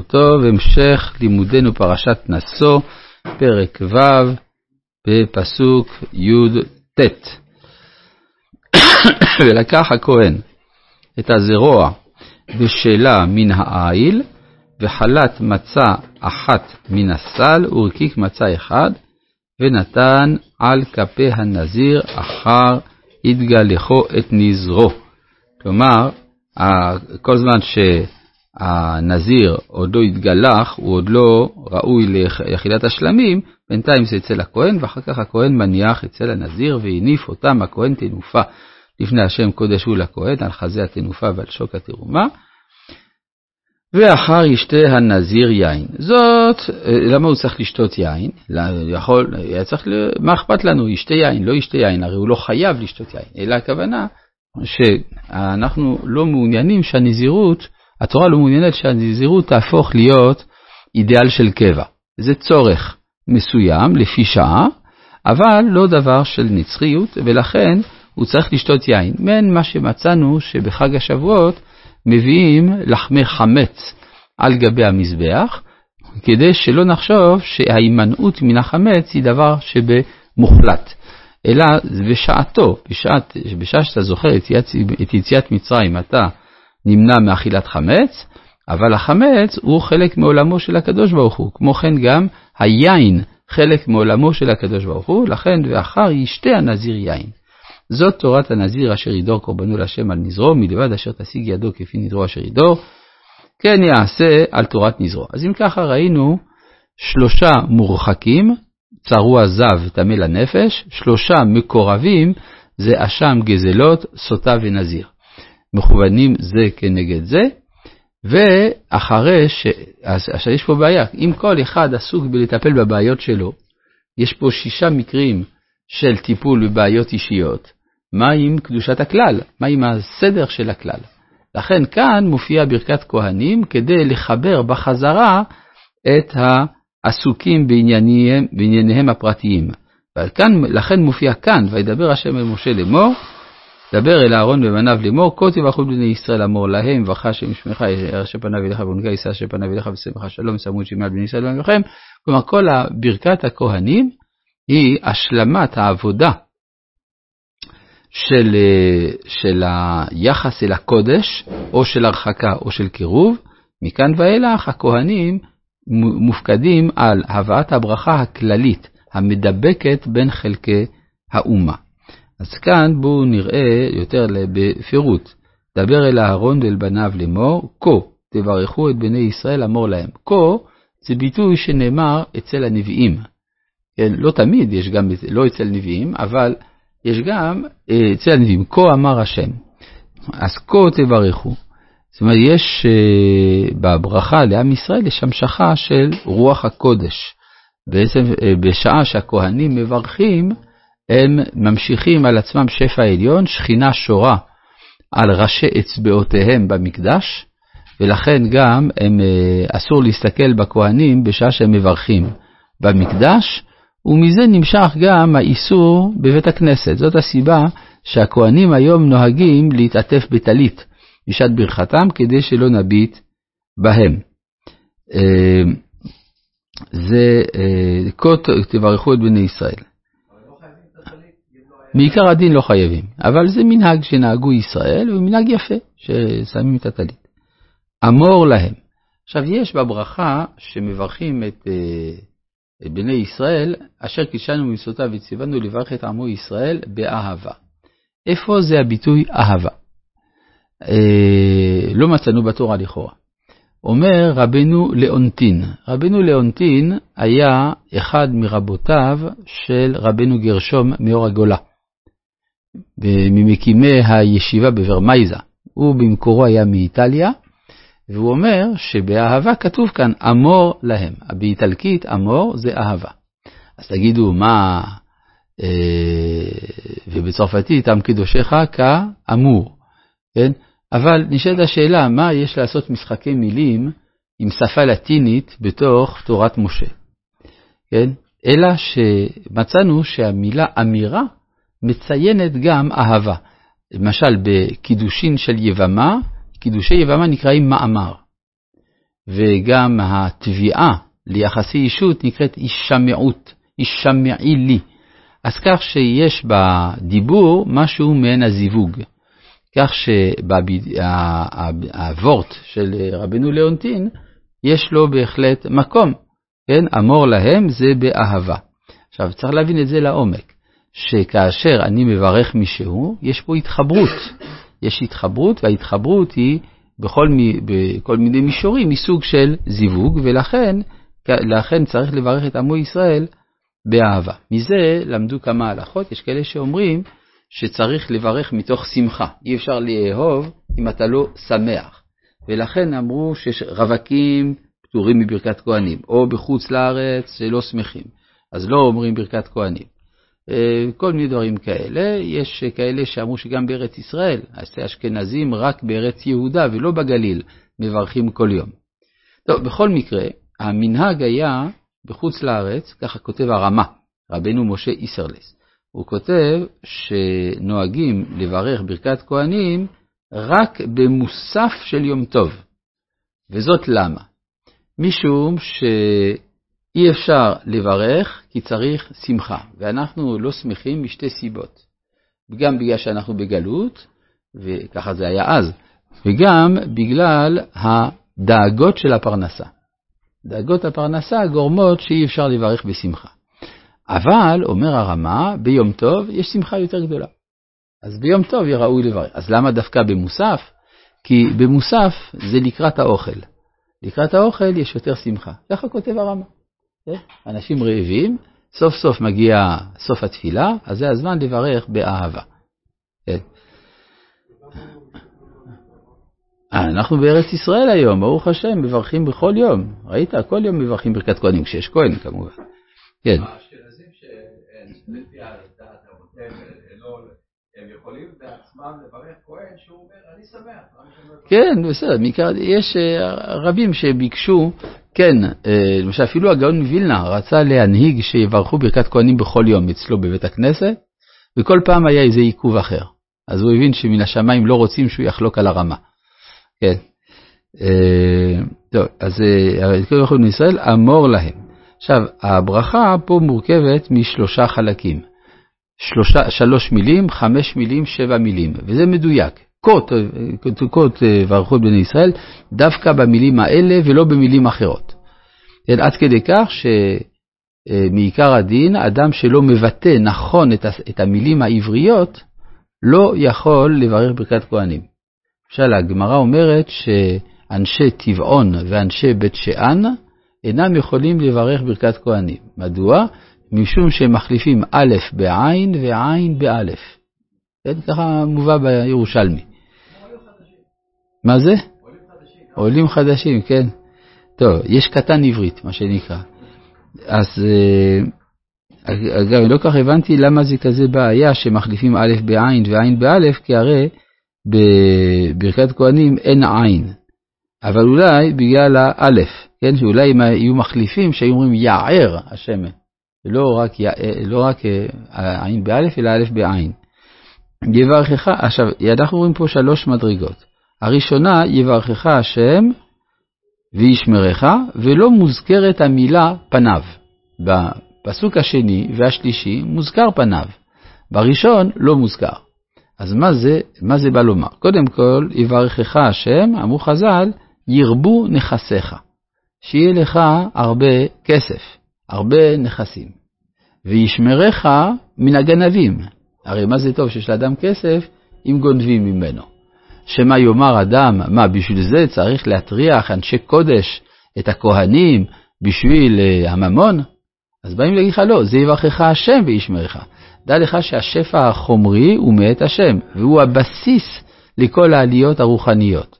בוקר טוב, המשך לימודנו פרשת נשוא, פרק ו', בפסוק י"ט. ולקח הכהן את הזרוע בשלה מן העיל, וחלת מצה אחת מן הסל, ורקיק מצה אחד, ונתן על כפי הנזיר אחר התגלחו את נזרו. כלומר, כל זמן שהנזיר עוד לא התגלח, הוא עוד לא ראוי ליחידת השלמים, בינתיים זה אצל הכהן, ואחר כך הכהן מניח אצל הנזיר, והניף אותם הכהן תנופה לפני השם קודש הוא לכהן, על חזה התנופה ועל שוק התרומה. ואחר ישתה הנזיר יין. זאת, למה הוא צריך לשתות יין? יכול, היה צריך, מה אכפת לנו, ישתה יין, לא ישתה יין, הרי הוא לא חייב לשתות יין, אלא הכוונה שאנחנו לא מעוניינים שהנזירות, התורה לא מעוניינת שהנזירות תהפוך להיות אידיאל של קבע. זה צורך מסוים לפי שעה, אבל לא דבר של נצחיות, ולכן הוא צריך לשתות יין. מעין מה שמצאנו שבחג השבועות מביאים לחמי חמץ על גבי המזבח, כדי שלא נחשוב שההימנעות מן החמץ היא דבר שבמוחלט. אלא בשעתו, בשעת, בשעה שאתה זוכר את יציאת מצרים, אתה נמנע מאכילת חמץ, אבל החמץ הוא חלק מעולמו של הקדוש ברוך הוא. כמו כן גם היין חלק מעולמו של הקדוש ברוך הוא, לכן ואחר ישתה הנזיר יין. זאת תורת הנזיר אשר ידור קורבנו להשם על נזרו, מלבד אשר תשיג ידו כפי נדרו אשר ידור, כן יעשה על תורת נזרו. אז אם ככה ראינו שלושה מורחקים, צרוע זב טמא לנפש, שלושה מקורבים זה אשם גזלות, סוטה ונזיר. מכוונים זה כנגד זה, ואחרי ש... עכשיו יש פה בעיה, אם כל אחד עסוק בלטפל בבעיות שלו, יש פה שישה מקרים של טיפול בבעיות אישיות, מה עם קדושת הכלל? מה עם הסדר של הכלל? לכן כאן מופיעה ברכת כהנים כדי לחבר בחזרה את העסוקים בענייניהם, בענייניהם הפרטיים. וכאן, לכן מופיע כאן, וידבר השם אל משה לאמור, דבר אל אהרון ובניו לאמור, כה תברכו בני ישראל אמור להם, ברכה שם שמך אשר פניו אליך ונקה יישא אשר פניו אליך ושמחה שלום, שמו את שמי על בני ישראל ועמכם. כלומר, כל ברכת הכהנים היא השלמת העבודה של, של היחס אל הקודש, או של הרחקה או של קירוב, מכאן ואילך הכהנים מופקדים על הבאת הברכה הכללית, המדבקת בין חלקי האומה. אז כאן בואו נראה יותר בפירוט. דבר אל אהרון ואל בניו לאמור, כה תברכו את בני ישראל אמור להם. כה זה ביטוי שנאמר אצל הנביאים. כן, לא תמיד יש גם, לא אצל נביאים, אבל יש גם אה, אצל הנביאים, כה אמר השם. אז כה תברכו. זאת אומרת, יש אה, בברכה לעם ישראל, יש המשכה של רוח הקודש. בעצם אה, בשעה שהכהנים מברכים, הם ממשיכים על עצמם שפע עליון, שכינה שורה על ראשי אצבעותיהם במקדש, ולכן גם הם, אסור להסתכל בכהנים בשעה שהם מברכים במקדש, ומזה נמשך גם האיסור בבית הכנסת. זאת הסיבה שהכוהנים היום נוהגים להתעטף בטלית בשעת ברכתם כדי שלא נביט בהם. אה, זה כה אה, תברכו את בני ישראל. מעיקר הדין לא חייבים, אבל זה מנהג שנהגו ישראל, ומנהג יפה, ששמים את הטלית. אמור להם. עכשיו, יש בברכה שמברכים את אה, בני ישראל, אשר קידשנו ממצוותיו וציוונו לברך את עמו ישראל באהבה. איפה זה הביטוי אהבה? אה, לא מצאנו בתורה לכאורה. אומר רבנו לאונטין. רבנו לאונטין היה אחד מרבותיו של רבנו גרשום מאור הגולה, ממקימי הישיבה בוורמייזה. הוא במקורו היה מאיטליה, והוא אומר שבאהבה כתוב כאן אמור להם. באיטלקית אמור זה אהבה. אז תגידו מה, אה, ובצרפתית עם קדושך כאמור, כן? אבל נשאלת השאלה, מה יש לעשות משחקי מילים עם שפה לטינית בתוך תורת משה? כן? אלא שמצאנו שהמילה אמירה מציינת גם אהבה. למשל, בקידושין של יבמה, קידושי יבמה נקראים מאמר. וגם התביעה ליחסי אישות נקראת אישמעות, אישמעי לי. אז כך שיש בדיבור משהו מעין הזיווג. כך שהוורט של רבנו ליאונטין, יש לו בהחלט מקום. כן, אמור להם זה באהבה. עכשיו, צריך להבין את זה לעומק, שכאשר אני מברך מישהו, יש פה התחברות. יש התחברות, וההתחברות היא בכל, מי, בכל מיני מישורים מסוג של זיווג, ולכן לכן צריך לברך את עמו ישראל באהבה. מזה למדו כמה הלכות, יש כאלה שאומרים שצריך לברך מתוך שמחה. אי אפשר לאהוב אם אתה לא שמח. ולכן אמרו שרווקים פטורים מברכת כהנים, או בחוץ לארץ שלא שמחים, אז לא אומרים ברכת כהנים. אה, כל מיני דברים כאלה. יש כאלה שאמרו שגם בארץ ישראל, האשכנזים רק בארץ יהודה ולא בגליל, מברכים כל יום. טוב, בכל מקרה, המנהג היה בחוץ לארץ, ככה כותב הרמה, רבנו משה איסרלס. הוא כותב שנוהגים לברך ברכת כהנים רק במוסף של יום טוב. וזאת למה? משום שאי אפשר לברך כי צריך שמחה, ואנחנו לא שמחים משתי סיבות. גם בגלל שאנחנו בגלות, וככה זה היה אז, וגם בגלל הדאגות של הפרנסה. דאגות הפרנסה גורמות שאי אפשר לברך בשמחה. אבל, אומר הרמה, ביום טוב יש שמחה יותר גדולה. אז ביום טוב יהיה ראוי לברך. אז למה דווקא במוסף? כי במוסף זה לקראת האוכל. לקראת האוכל יש יותר שמחה. ככה כותב הרמה. כן? אנשים רעבים, סוף סוף מגיע סוף התפילה, אז זה הזמן לברך באהבה. כן? אה, אנחנו בארץ ישראל היום, ברוך השם, מברכים בכל יום. ראית? כל יום מברכים ברכת כהנים, כשיש כהן כמובן. כן. כן, בסדר, יש אה, רבים שביקשו, כן, אה, למשל אפילו הגאון מווילנה רצה להנהיג שיברכו ברכת כהנים בכל יום אצלו בבית הכנסת, וכל פעם היה איזה עיכוב אחר. אז הוא הבין שמן השמיים לא רוצים שהוא יחלוק על הרמה. כן. אה, טוב, אז כל יכול מישראל אמור להם. עכשיו, הברכה פה מורכבת משלושה חלקים. שלושה, שלוש מילים, חמש מילים, שבע מילים, וזה מדויק. קות, קות ברכו את בני ישראל, דווקא במילים האלה ולא במילים אחרות. כן, עד כדי כך שמעיקר הדין, אדם שלא מבטא נכון את המילים העבריות, לא יכול לברך ברכת כהנים. למשל, הגמרא אומרת שאנשי טבעון ואנשי בית שאן אינם יכולים לברך ברכת כהנים. מדוע? משום שהם מחליפים א' בעין ועין באלף. כן, ככה מובא בירושלמי. מה זה? עולים חדשים, כן. טוב, יש קטן עברית, מה שנקרא. אז אה, אגב, לא כך הבנתי למה זה כזה בעיה שמחליפים א' בעין ועין באלף, כי הרי בברכת כהנים אין עין. אבל אולי בגלל האלף, כן, שאולי אם היו מחליפים, שהיו אומרים יער השמן, ולא רק, לא רק אה, עין באלף, אלא א' בעין. יברכך, עכשיו, אנחנו רואים פה שלוש מדרגות. הראשונה, יברכך השם וישמרך, ולא מוזכרת המילה פניו. בפסוק השני והשלישי מוזכר פניו, בראשון לא מוזכר. אז מה זה, מה זה בא לומר? קודם כל, יברכך השם, אמרו חז"ל, ירבו נכסיך. שיהיה לך הרבה כסף, הרבה נכסים. וישמרך מן הגנבים. הרי מה זה טוב שיש לאדם כסף אם גונבים ממנו. שמא יאמר אדם, מה בשביל זה צריך להטריח אנשי קודש את הכהנים בשביל uh, הממון? אז באים להגיד לך לא, זה יברכך השם וישמרך. דע לך שהשפע החומרי הוא מאת השם, והוא הבסיס לכל העליות הרוחניות.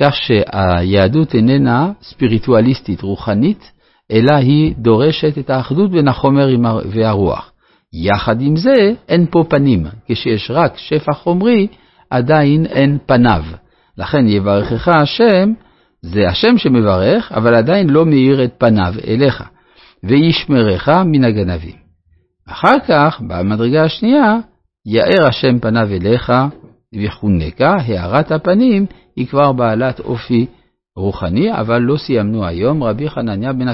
כך שהיהדות איננה ספיריטואליסטית רוחנית, אלא היא דורשת את האחדות בין החומר והרוח. יחד עם זה, אין פה פנים. כשיש רק שפע חומרי, עדיין אין פניו. לכן יברכך השם, זה השם שמברך, אבל עדיין לא מאיר את פניו אליך, וישמרך מן הגנבים. אחר כך, במדרגה השנייה, יאר השם פניו אליך וחונקה, הארת הפנים היא כבר בעלת אופי רוחני, אבל לא סיימנו היום, רבי חנניה בן